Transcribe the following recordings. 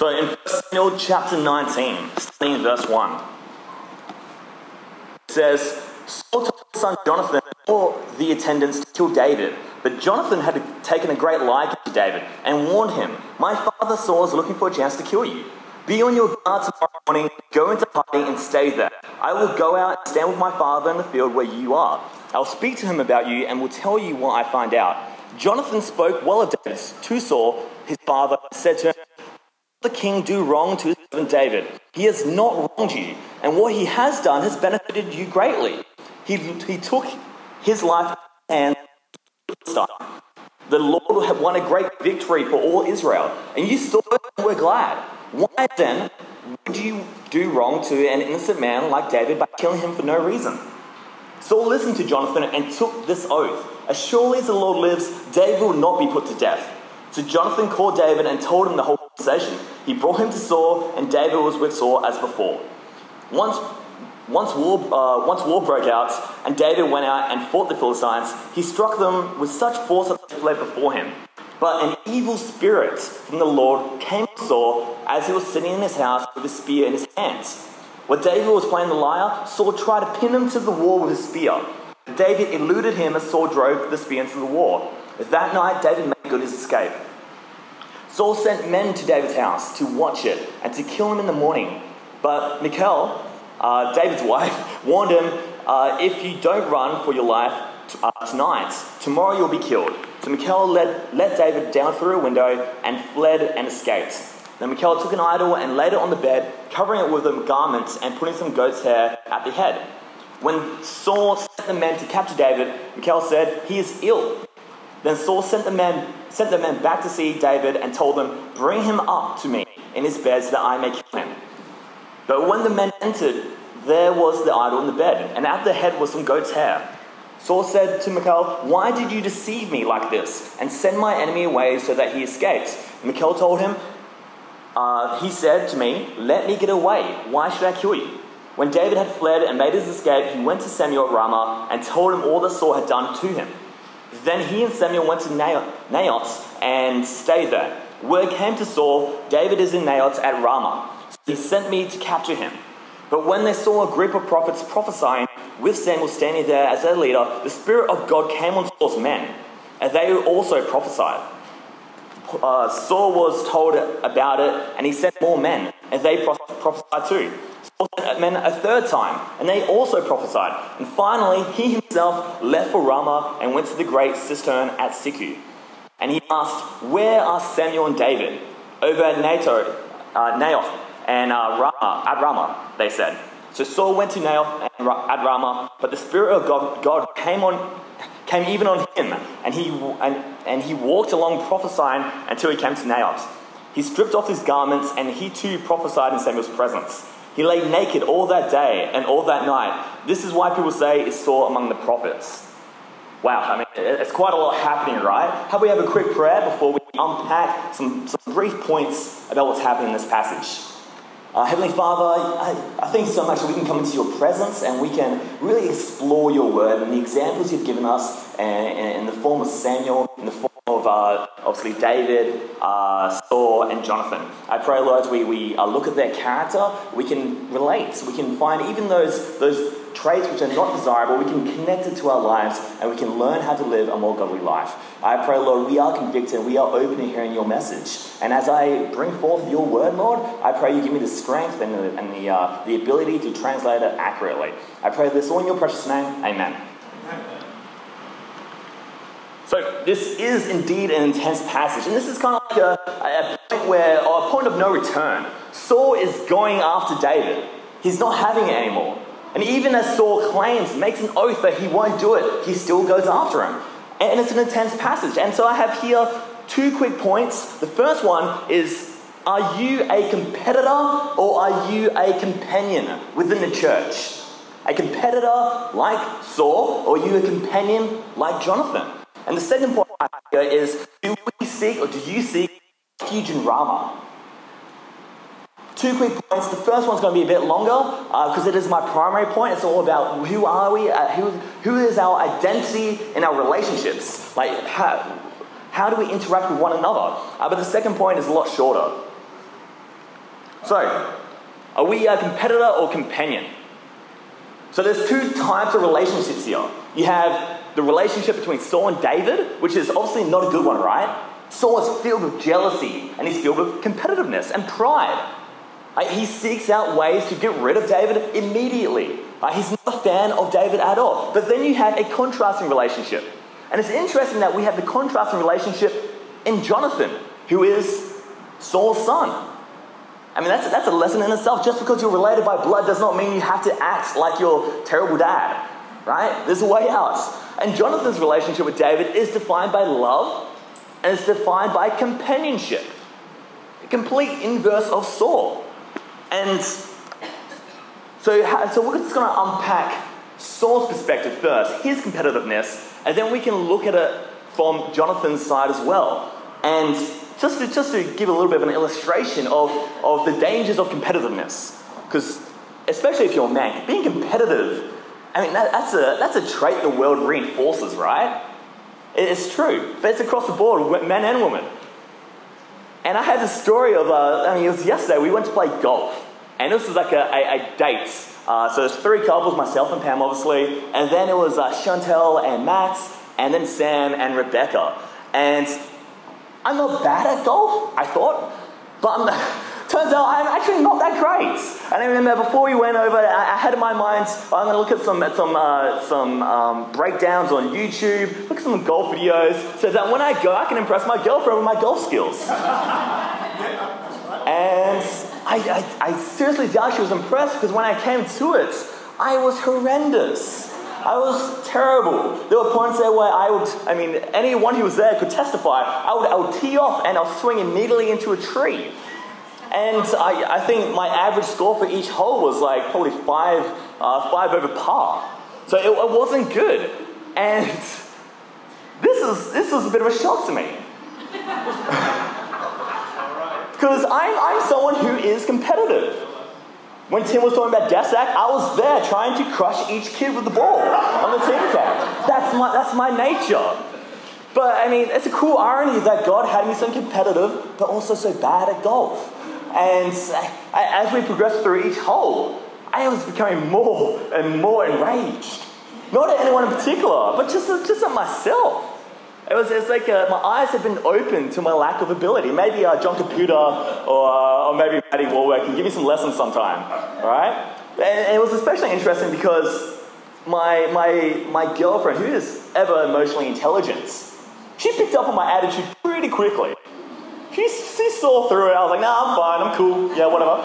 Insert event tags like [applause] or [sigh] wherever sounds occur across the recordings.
So in 1 Samuel chapter 19, starting in verse 1, it says, Saul told his son Jonathan or the attendants to kill David. But Jonathan had taken a great liking to David and warned him, My father Saul is looking for a chance to kill you. Be on your guard tomorrow morning, go into hiding and stay there. I will go out and stand with my father in the field where you are. I'll speak to him about you and will tell you what I find out. Jonathan spoke well of David to Saul, his father, and said to him, the king do wrong to his servant David? He has not wronged you, and what he has done has benefited you greatly. He, he took his life and the Lord had won a great victory for all Israel, and you saw it and were glad. Why then would you do wrong to an innocent man like David by killing him for no reason? Saul listened to Jonathan and took this oath As surely as the Lord lives, David will not be put to death. So Jonathan called David and told him the whole He brought him to Saul, and David was with Saul as before. Once, once, war, uh, once war broke out, and David went out and fought the Philistines, he struck them with such force that they fled before him. But an evil spirit from the Lord came to Saul as he was sitting in his house with a spear in his hands. When David was playing the lyre, Saul tried to pin him to the wall with his spear. David eluded him as Saul drove the spear into the wall. That night, David made good his escape. Saul sent men to David's house to watch it and to kill him in the morning. But Michal, uh, David's [laughs] wife, warned him uh, if you don't run for your life uh, tonight, tomorrow you'll be killed. So Michal led, let David down through a window and fled and escaped. Then Michal took an idol and laid it on the bed, covering it with a garment and putting some goat's hair at the head. When Saul sent the men to capture David, Michal said, He is ill. Then Saul sent the men sent the men back to see David and told them, Bring him up to me in his bed so that I may kill him. But when the men entered, there was the idol in the bed, and at the head was some goat's hair. Saul said to Michal, Why did you deceive me like this and send my enemy away so that he escapes? Michal told him, uh, He said to me, Let me get away. Why should I kill you? When David had fled and made his escape, he went to Samuel at Ramah and told him all that Saul had done to him. Then he and Samuel went to Naioth and stayed there. Word came to Saul, David is in Naioth at Ramah. So he sent me to capture him. But when they saw a group of prophets prophesying with Samuel standing there as their leader, the Spirit of God came on Saul's men, and they also prophesied. Uh, Saul was told about it, and he sent more men, and they prophesied too men a third time, and they also prophesied. And finally, he himself left for Ramah and went to the great cistern at Seku. And he asked, Where are Samuel and David? Over at Nato, uh, Naioth and uh, Ramah, at Ramah, they said. So Saul went to Naioth and at Ramah, but the Spirit of God, God came on came even on him, and he, and, and he walked along prophesying until he came to Naioth. He stripped off his garments, and he too prophesied in Samuel's presence. He lay naked all that day and all that night. This is why people say it's Saul among the prophets. Wow, I mean, it's quite a lot happening, right? How about we have a quick prayer before we unpack some, some brief points about what's happening in this passage? Uh, Heavenly Father, I, I thank you so much that we can come into your presence and we can really explore your word and the examples you've given us in, in the form of Samuel, in the form of uh, obviously David, uh, Saul, and Jonathan. I pray, Lord, we, we uh, look at their character, we can relate. We can find even those, those traits which are not desirable, we can connect it to our lives and we can learn how to live a more godly life. I pray, Lord, we are convicted, we are open to hearing your message. And as I bring forth your word, Lord, I pray you give me the strength and the, and the, uh, the ability to translate it accurately. I pray this all in your precious name. Amen. So this is indeed an intense passage, and this is kind of like a, a point where, or a point of no return. Saul is going after David. He's not having it anymore. And even as Saul claims, makes an oath that he won't do it, he still goes after him. And it's an intense passage. And so I have here two quick points. The first one is Are you a competitor or are you a companion within the church? A competitor like Saul, or are you a companion like Jonathan? And the second point here is do we seek or do you seek refuge in Ramah? Two quick points. The first one's going to be a bit longer because uh, it is my primary point. It's all about who are we, uh, who, who is our identity in our relationships. Like, how, how do we interact with one another? Uh, but the second point is a lot shorter. So, are we a competitor or companion? So there's two types of relationships here. You have the relationship between Saul and David, which is obviously not a good one, right? Saul is filled with jealousy and he's filled with competitiveness and pride. He seeks out ways to get rid of David immediately. He's not a fan of David at all. But then you have a contrasting relationship. And it's interesting that we have the contrasting relationship in Jonathan, who is Saul's son. I mean, that's, that's a lesson in itself. Just because you're related by blood does not mean you have to act like your terrible dad, right? There's a way out. And Jonathan's relationship with David is defined by love and it's defined by companionship. A complete inverse of Saul. And so, so we're just going to unpack Saul's perspective first, his competitiveness, and then we can look at it from Jonathan's side as well. And just to, just to give a little bit of an illustration of, of the dangers of competitiveness, because especially if you're a man, being competitive, I mean, that, that's, a, that's a trait the world reinforces, right? It's true, but it's across the board, men and women. And I had this story of, uh, I mean, it was yesterday, we went to play golf. And this was like a, a, a date. Uh, so there's three couples, myself and Pam, obviously. And then it was uh, Chantel and Max, and then Sam and Rebecca. And I'm not bad at golf, I thought. But I'm, [laughs] Turns out I'm actually not that great. And I remember before we went over, I had in my mind, I'm going to look at some, at some, uh, some um, breakdowns on YouTube, look at some golf videos, so that when I go, I can impress my girlfriend with my golf skills. and I, I, I seriously doubt she was impressed because when I came to it, I was horrendous. I was terrible. There were points there where I would, I mean, anyone who was there could testify. I would, I would tee off and I'll swing immediately into a tree. And I, I think my average score for each hole was like probably five, uh, five over par. So it, it wasn't good. And [laughs] this is, this was a bit of a shock to me. [laughs] Because I'm, I'm someone who is competitive. When Tim was talking about DESAC, I was there trying to crush each kid with the ball on the team cap. That's my, that's my nature. But I mean, it's a cool irony that God had me so competitive, but also so bad at golf. And as we progressed through each hole, I was becoming more and more enraged. Not at anyone in particular, but just, just at myself. It was, it's like uh, my eyes had been opened to my lack of ability. Maybe uh, John Caputa or, uh, or maybe Maddie Warwick can give me some lessons sometime, right? And it was especially interesting because my, my, my girlfriend, who is ever emotionally intelligent, she picked up on my attitude pretty quickly. She, she saw through it. I was like, nah, I'm fine, I'm cool, yeah, whatever.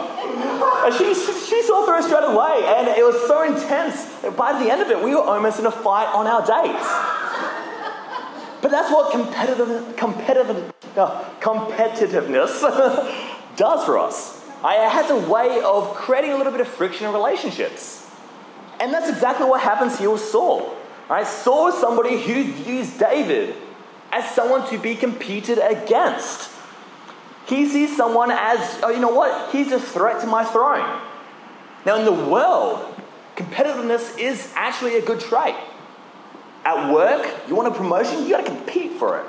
And she, she saw through it straight away, and it was so intense. By the end of it, we were almost in a fight on our dates. But that's what competitive, competitive, uh, competitiveness [laughs] does for us. It has a way of creating a little bit of friction in relationships. And that's exactly what happens here with Saul. Right? Saul is somebody who views David as someone to be competed against. He sees someone as, oh, you know what? He's a threat to my throne. Now, in the world, competitiveness is actually a good trait. At work, you want a promotion, you got to compete for it.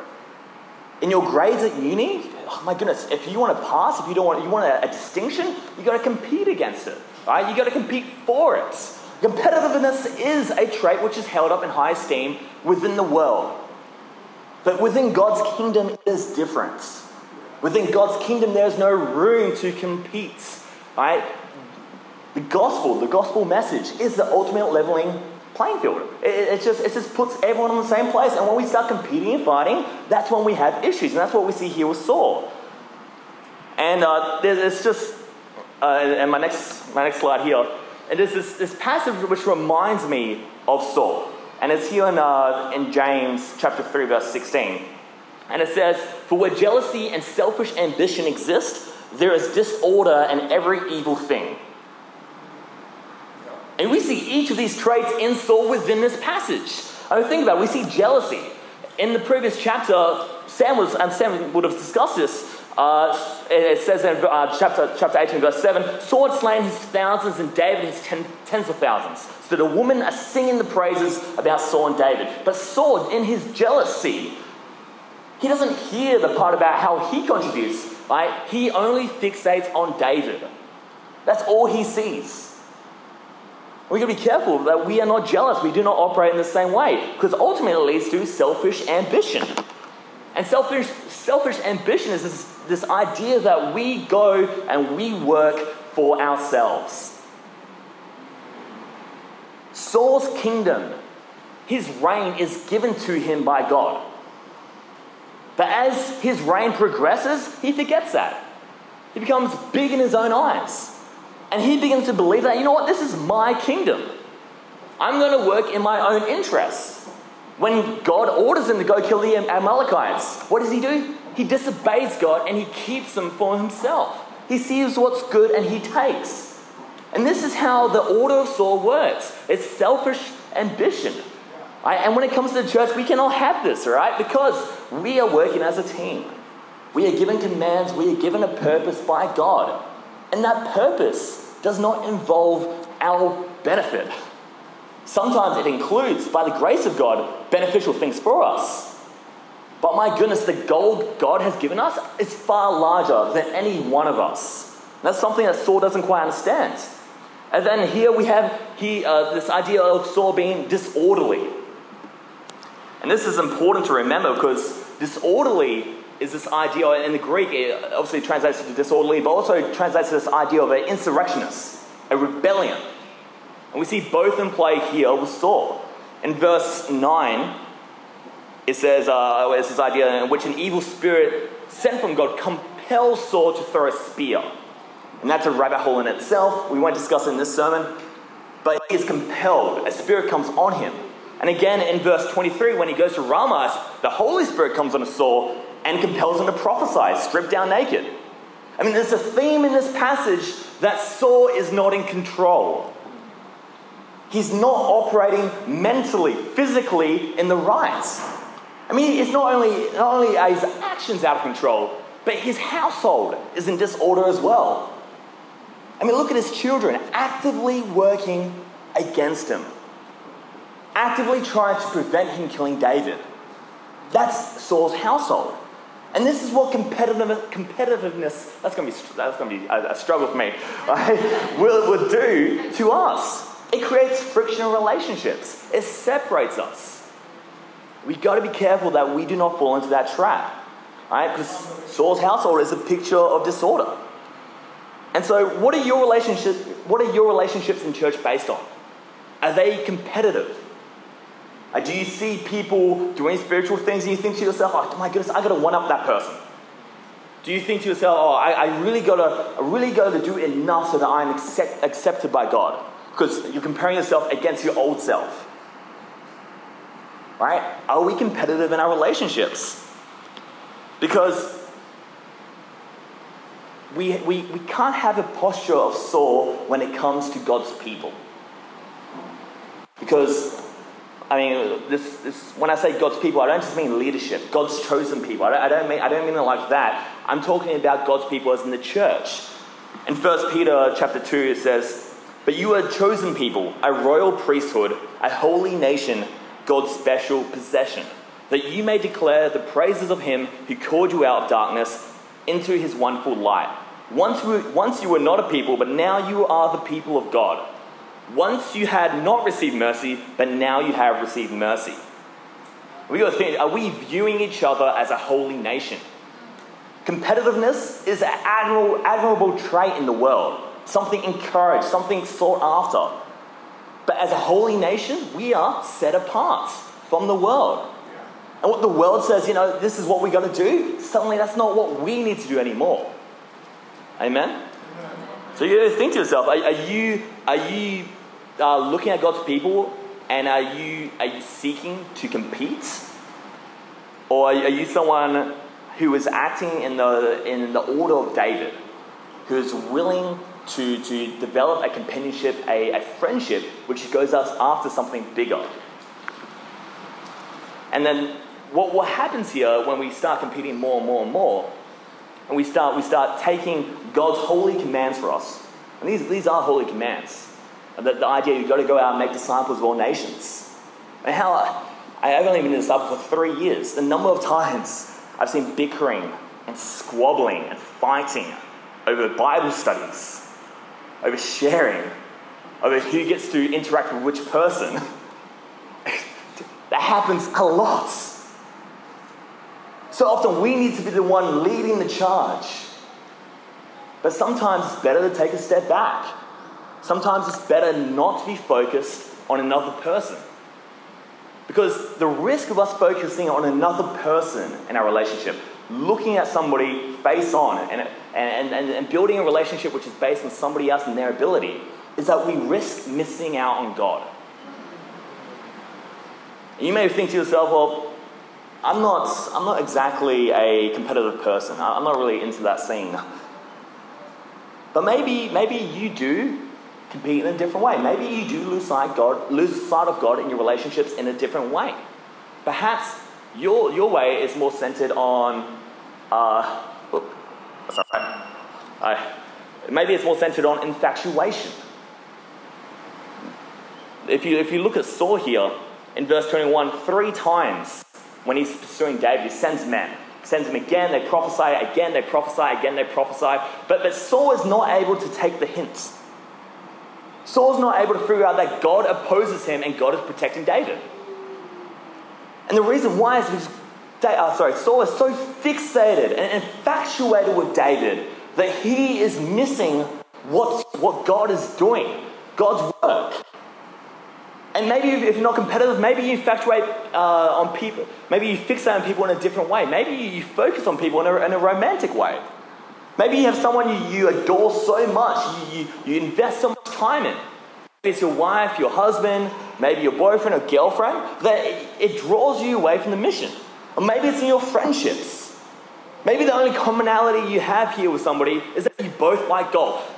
In your grades at uni, oh my goodness, if you want to pass, if you don't want, you want a, a distinction, you got to compete against it. Right? You got to compete for it. Competitiveness is a trait which is held up in high esteem within the world. But within God's kingdom, it is different. Within God's kingdom, there's no room to compete. Right? The gospel, the gospel message, is the ultimate leveling playing field. It, it, just, it just puts everyone in the same place. And when we start competing and fighting, that's when we have issues. And that's what we see here with Saul. And uh, there's just, uh, and my next, my next slide here, and there's this, this passage which reminds me of Saul. And it's here in, uh, in James chapter 3, verse 16. And it says, For where jealousy and selfish ambition exist, there is disorder and every evil thing. And we see each of these traits in Saul within this passage. I mean, think about it. We see jealousy. In the previous chapter, Sam was, and Sam would have discussed this. Uh, it says in uh, chapter, chapter 18, verse 7 Saul slain his thousands and David his ten, tens of thousands. So that a woman are singing the praises about Saul and David. But Saul, in his jealousy, he doesn't hear the part about how he contributes right? He only fixates on David. That's all he sees. We gotta be careful that we are not jealous. We do not operate in the same way because ultimately it leads to selfish ambition. And selfish, selfish ambition is this, this idea that we go and we work for ourselves. Saul's kingdom, his reign is given to him by God. But as his reign progresses, he forgets that. He becomes big in his own eyes. And he begins to believe that, you know what, this is my kingdom. I'm going to work in my own interests. When God orders him to go kill the Amalekites, what does he do? He disobeys God and he keeps them for himself. He sees what's good and he takes. And this is how the order of Saul works it's selfish ambition. Right? And when it comes to the church, we cannot have this, right? Because we are working as a team. We are given commands, we are given a purpose by God. And that purpose does not involve our benefit. Sometimes it includes, by the grace of God, beneficial things for us. But my goodness, the goal God has given us is far larger than any one of us. That's something that Saul doesn't quite understand. And then here we have he, uh, this idea of Saul being disorderly. And this is important to remember because disorderly is this idea, in the Greek, it obviously translates to disorderly, but also translates to this idea of an insurrectionist, a rebellion. And we see both in play here with Saul. In verse 9, it says, uh, it's this idea in which an evil spirit sent from God compels Saul to throw a spear. And that's a rabbit hole in itself. We won't discuss it in this sermon. But he is compelled. A spirit comes on him. And again in verse 23, when he goes to Ramah, the Holy Spirit comes on Saul and compels him to prophesy, stripped down naked. I mean, there's a theme in this passage that Saul is not in control. He's not operating mentally, physically in the right. I mean, it's not only, not only are his actions out of control, but his household is in disorder as well. I mean, look at his children actively working against him, actively trying to prevent him killing David. That's Saul's household. And this is what competitive, competitiveness, that's going to be, that's going to be a, a struggle for me, right, [laughs] will, will do to us. It creates friction in relationships, it separates us. We've got to be careful that we do not fall into that trap, right? Because Saul's household is a picture of disorder. And so, what are your relationships? What are your relationships in church based on? Are they competitive? Uh, do you see people doing spiritual things and you think to yourself, oh my goodness, I gotta one up that person? Do you think to yourself, oh, I, I really gotta, I really gotta do enough so that I'm accept, accepted by God? Because you're comparing yourself against your old self. Right? Are we competitive in our relationships? Because we, we, we can't have a posture of Saul when it comes to God's people. Because I mean, this, this, when I say God's people, I don't just mean leadership, God's chosen people. I don't, I don't, mean, I don't mean it like that. I'm talking about God's people as in the church. In 1 Peter chapter 2, it says, But you are chosen people, a royal priesthood, a holy nation, God's special possession, that you may declare the praises of him who called you out of darkness into his wonderful light. Once, we, once you were not a people, but now you are the people of God. Once you had not received mercy, but now you have received mercy. We got to think are we viewing each other as a holy nation? Competitiveness is an admirable, admirable trait in the world, something encouraged, something sought after. But as a holy nation, we are set apart from the world. And what the world says, you know, this is what we got to do, suddenly that's not what we need to do anymore. Amen? So you think to yourself, are, are you, are you uh, looking at God's people and are you, are you seeking to compete? Or are you someone who is acting in the, in the order of David, who is willing to, to develop a companionship, a, a friendship, which goes us after something bigger? And then what, what happens here when we start competing more and more and more, and we start, we start taking God's holy commands for us, and these, these are holy commands the, the idea you've got to go out and make disciples of all nations. And how I've only been a disciple for three years. The number of times I've seen bickering and squabbling and fighting over Bible studies, over sharing, over who gets to interact with which person. [laughs] that happens a lot. So often we need to be the one leading the charge. But sometimes it's better to take a step back. Sometimes it's better not to be focused on another person. Because the risk of us focusing on another person in our relationship, looking at somebody face on and, and, and, and building a relationship which is based on somebody else and their ability, is that we risk missing out on God. You may think to yourself, well, I'm not, I'm not exactly a competitive person. I'm not really into that scene. But maybe, maybe you do compete in a different way. Maybe you do lose sight, God, lose sight of God in your relationships in a different way. Perhaps your, your way is more centered on, uh, sorry, uh, maybe it's more centered on infatuation. If you, if you look at Saul here in verse 21, three times when he's pursuing David, he sends men. Sends them again, they prophesy, again they prophesy, again they prophesy. But, but Saul is not able to take the hints. Saul's not able to figure out that God opposes him and God is protecting David. And the reason why is because uh, sorry, Saul is so fixated and infatuated with David that he is missing what, what God is doing, God's work. And maybe if you're not competitive, maybe you infatuate uh, on people, maybe you fixate on people in a different way. Maybe you focus on people in a, in a romantic way. Maybe you have someone you, you adore so much, you, you, you invest so much time in. Maybe it's your wife, your husband, maybe your boyfriend or girlfriend, that it, it draws you away from the mission. Or maybe it's in your friendships. Maybe the only commonality you have here with somebody is that you both like golf.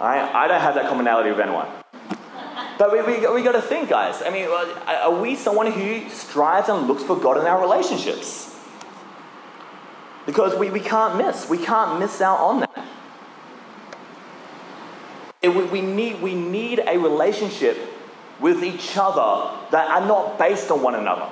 I, I don't have that commonality with anyone. But we, we, we got to think, guys. I mean, are we someone who strives and looks for God in our relationships? Because we, we can't miss. We can't miss out on that. We, we, need, we need a relationship with each other that are not based on one another.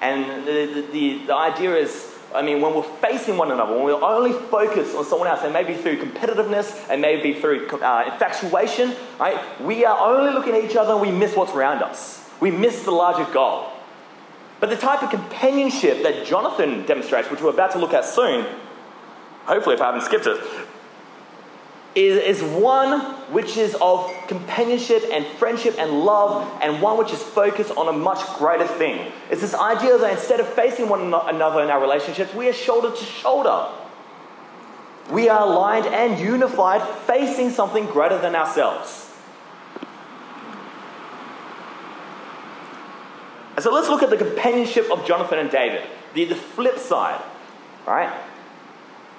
And the, the, the idea is I mean, when we're facing one another, when we're only focused on someone else, and maybe through competitiveness and maybe through uh, infatuation, right? We are only looking at each other and we miss what's around us. We miss the larger goal. But the type of companionship that Jonathan demonstrates, which we're about to look at soon, hopefully, if I haven't skipped it, is, is one which is of companionship and friendship and love, and one which is focused on a much greater thing. It's this idea that instead of facing one another in our relationships, we are shoulder to shoulder. We are aligned and unified, facing something greater than ourselves. And so let's look at the companionship of Jonathan and David, the, the flip side, right?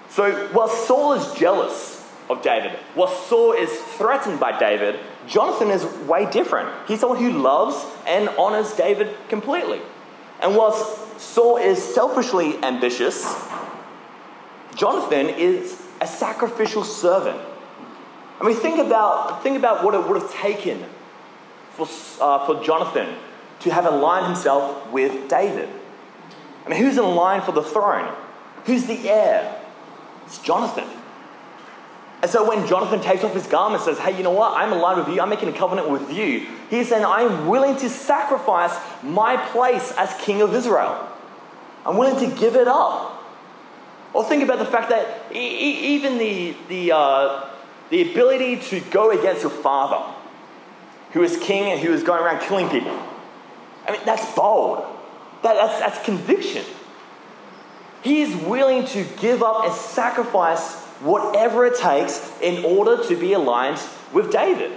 So while Saul is jealous of David, while Saul is threatened by David, Jonathan is way different. He's someone who loves and honors David completely. And whilst Saul is selfishly ambitious, Jonathan is a sacrificial servant. I mean, think about, think about what it would have taken for, uh, for Jonathan to have aligned himself with David. I mean, who's in line for the throne? Who's the heir? It's Jonathan. And so when Jonathan takes off his garment and says, Hey, you know what? I'm aligned with you. I'm making a covenant with you. He's saying, I'm willing to sacrifice my place as king of Israel. I'm willing to give it up. Or think about the fact that even the, the, uh, the ability to go against your father, who is king and who is going around killing people, I mean, that's bold. That, that's, that's conviction. He is willing to give up and sacrifice whatever it takes in order to be aligned with David.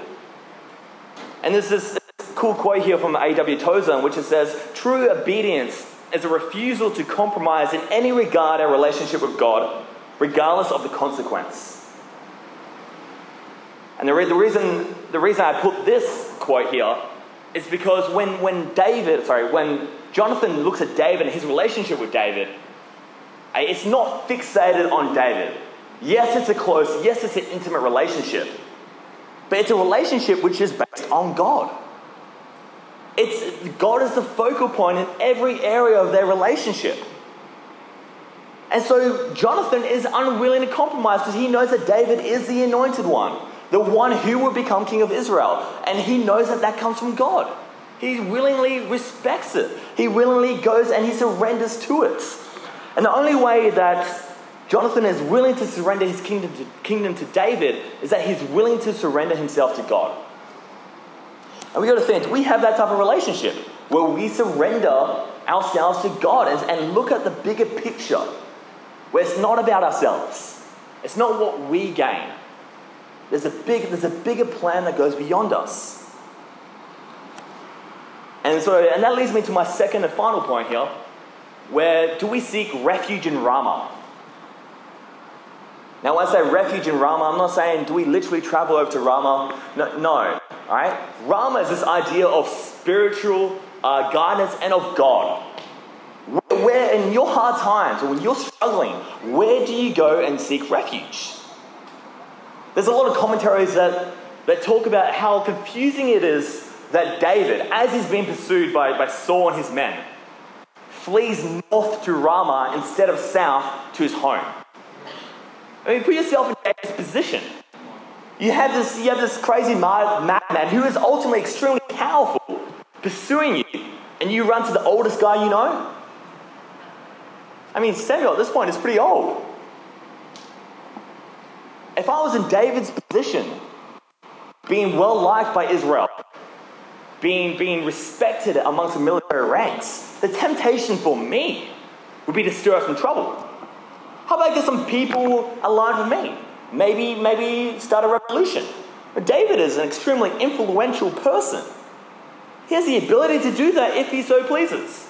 And there's this cool quote here from A.W. Tozer, which it says, True obedience is a refusal to compromise in any regard our relationship with God, regardless of the consequence. And the, re- the, reason, the reason I put this quote here is because when, when David, sorry, when Jonathan looks at David and his relationship with David, eh, it's not fixated on David. Yes, it's a close, yes, it's an intimate relationship, but it's a relationship which is based on God. It's God is the focal point in every area of their relationship. And so Jonathan is unwilling to compromise because he knows that David is the anointed one, the one who will become king of Israel. And he knows that that comes from God. He willingly respects it, he willingly goes and he surrenders to it. And the only way that Jonathan is willing to surrender his kingdom to, kingdom to David is that he's willing to surrender himself to God. And we got to think, we have that type of relationship where we surrender ourselves to God and, and look at the bigger picture, where it's not about ourselves. It's not what we gain. There's a, big, there's a bigger plan that goes beyond us. And so, and that leads me to my second and final point here, where do we seek refuge in Ramah? Now, when I say refuge in Ramah, I'm not saying do we literally travel over to Ramah. No, no all right? Ramah is this idea of spiritual uh, guidance and of God. Where in your hard times or when you're struggling, where do you go and seek refuge? There's a lot of commentaries that, that talk about how confusing it is that David, as he's being pursued by, by Saul and his men, flees north to Ramah instead of south to his home. I mean, put yourself in David's position. You have this, you have this crazy madman who is ultimately extremely powerful pursuing you, and you run to the oldest guy you know? I mean, Samuel at this point is pretty old. If I was in David's position, being well liked by Israel, being, being respected amongst the military ranks, the temptation for me would be to stir up some trouble. How about I get some people aligned with me? Maybe, maybe start a revolution. But David is an extremely influential person. He has the ability to do that if he so pleases.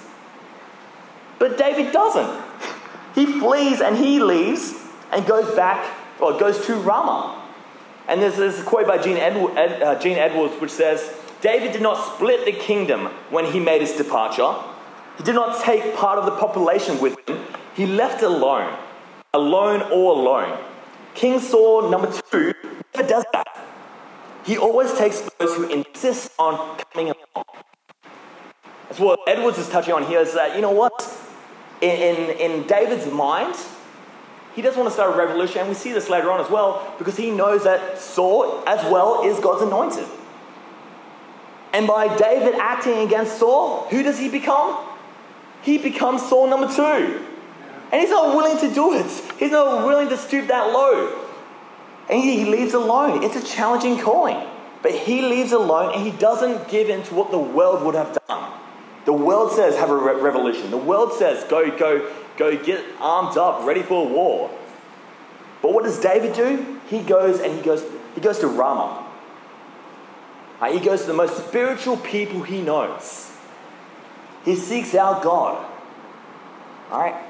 But David doesn't. He flees and he leaves and goes back, or goes to Ramah. And there's this quote by Gene, Ed, uh, Gene Edwards which says David did not split the kingdom when he made his departure. He did not take part of the population with him. He left alone alone or alone. King Saul, number two, never does that. He always takes those who insist on coming along. That's what Edwards is touching on here is that, you know what? In, in, in David's mind, he doesn't want to start a revolution, and we see this later on as well, because he knows that Saul, as well, is God's anointed. And by David acting against Saul, who does he become? He becomes Saul number two. And he's not willing to do it. He's not willing to stoop that low. And he, leaves alone. It's a challenging calling. But he leaves alone and he doesn't give in to what the world would have done. The world says have a re- revolution. The world says go, go, go get armed up, ready for war. But what does David do? He goes and he goes, he goes to Ramah. Uh, he goes to the most spiritual people he knows. He seeks out God. All right?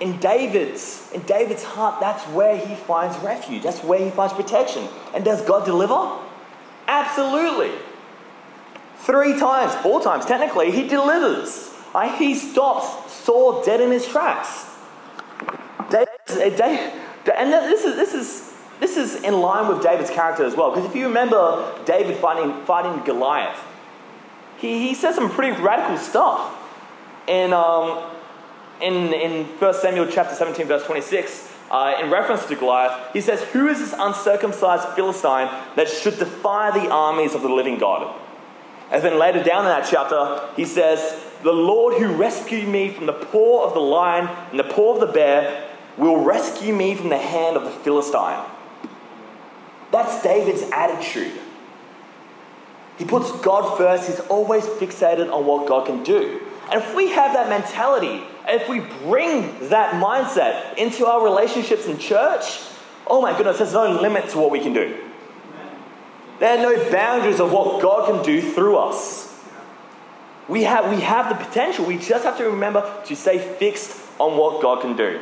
in David's, in David's heart, that's where he finds refuge. That's where he finds protection. And does God deliver? Absolutely. Three times, four times, technically, he delivers. Right? He stops Saul dead in his tracks. David, David, and this is, this, is, this is in line with David's character as well. Because if you remember David fighting, fighting Goliath, he, he says some pretty radical stuff. In, um, in, in 1 Samuel chapter 17, verse 26, uh, in reference to Goliath, he says, Who is this uncircumcised Philistine that should defy the armies of the living God? And then later down in that chapter, he says, The Lord who rescued me from the paw of the lion and the paw of the bear will rescue me from the hand of the Philistine. That's David's attitude. He puts God first, he's always fixated on what God can do. And if we have that mentality, if we bring that mindset into our relationships in church, oh my goodness, there's no limit to what we can do. There are no boundaries of what God can do through us. We have, we have the potential. We just have to remember to stay fixed on what God can do.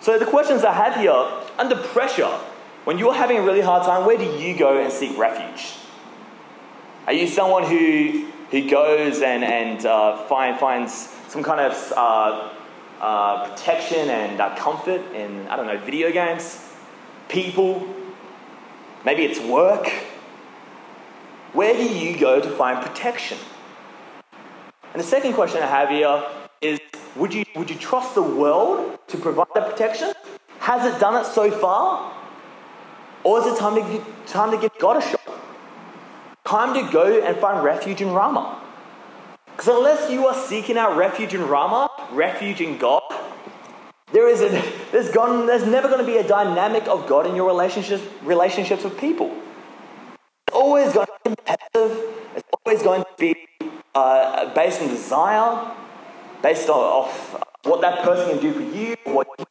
So, the questions I have here under pressure, when you're having a really hard time, where do you go and seek refuge? Are you someone who, who goes and, and uh, find, finds some kind of uh, uh, protection and uh, comfort in, I don't know, video games, people, maybe it's work? Where do you go to find protection? And the second question I have here is would you, would you trust the world to provide that protection? Has it done it so far? Or is it time to, time to give God a shot? Time to go and find refuge in Ramah. Because unless you are seeking out refuge in Ramah, refuge in God, there is a, there's, gone, there's never going to be a dynamic of God in your relationships, relationships with people. Always going to be competitive. It's always going to be uh, based on desire, based on off what that person can do for you, what you.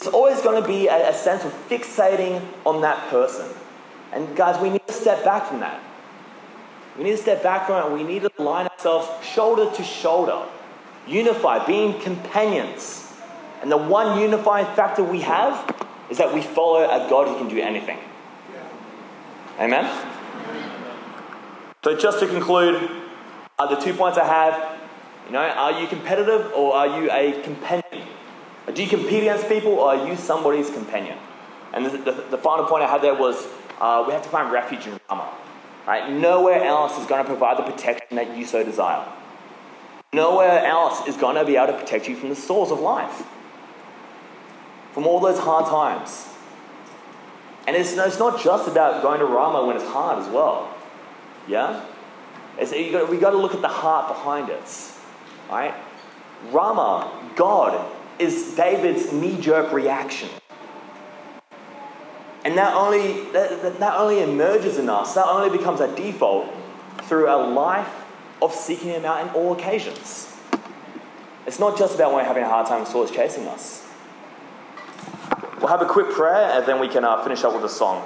It's always going to be a, a sense of fixating on that person. And guys, we need to step back from that. We need to step back from it we need to align ourselves shoulder to shoulder, unified, being companions. And the one unifying factor we have is that we follow a God who can do anything. Amen? So, just to conclude, uh, the two points I have you know, are you competitive or are you a companion? Do you compete against people or are you somebody's companion? And the, the, the final point I had there was uh, we have to find refuge in Ramah. Right? Nowhere else is going to provide the protection that you so desire. Nowhere else is going to be able to protect you from the sores of life, from all those hard times. And it's, it's not just about going to Ramah when it's hard as well. Yeah? It's, you got, we got to look at the heart behind it. Right? Ramah, God, is David's knee jerk reaction. And that only, that, that only emerges in us, that only becomes our default through a life of seeking Him out in all occasions. It's not just about when we're having a hard time and swords chasing us. Have a quick prayer and then we can uh, finish up with a song.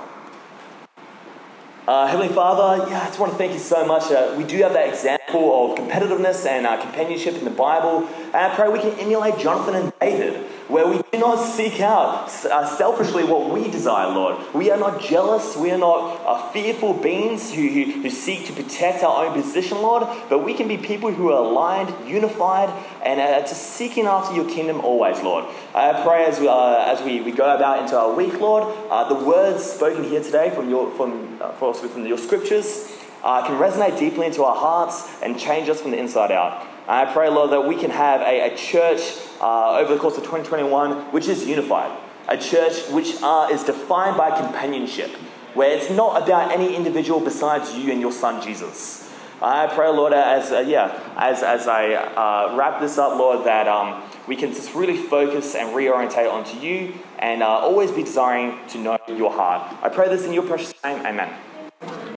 Uh, Heavenly Father, yeah, I just want to thank you so much. Uh, we do have that example of competitiveness and uh, companionship in the Bible. And I pray we can emulate Jonathan and David where we do not seek out uh, selfishly what we desire, Lord. We are not jealous, we are not uh, fearful beings who, who, who, seek to protect our own position, Lord, but we can be people who are aligned, unified, and uh, just seeking after your kingdom always, Lord. I pray as, we, uh, as we, we go about into our week, Lord, uh, the words spoken here today from your, from, uh, from your scriptures can resonate deeply into our hearts and change us from the inside out. I pray, Lord, that we can have a, a church uh, over the course of 2021 which is unified. A church which uh, is defined by companionship, where it's not about any individual besides you and your son Jesus. I pray, Lord, as uh, yeah, as, as I uh, wrap this up, Lord, that um, we can just really focus and reorientate onto you and uh, always be desiring to know your heart. I pray this in your precious name. Amen.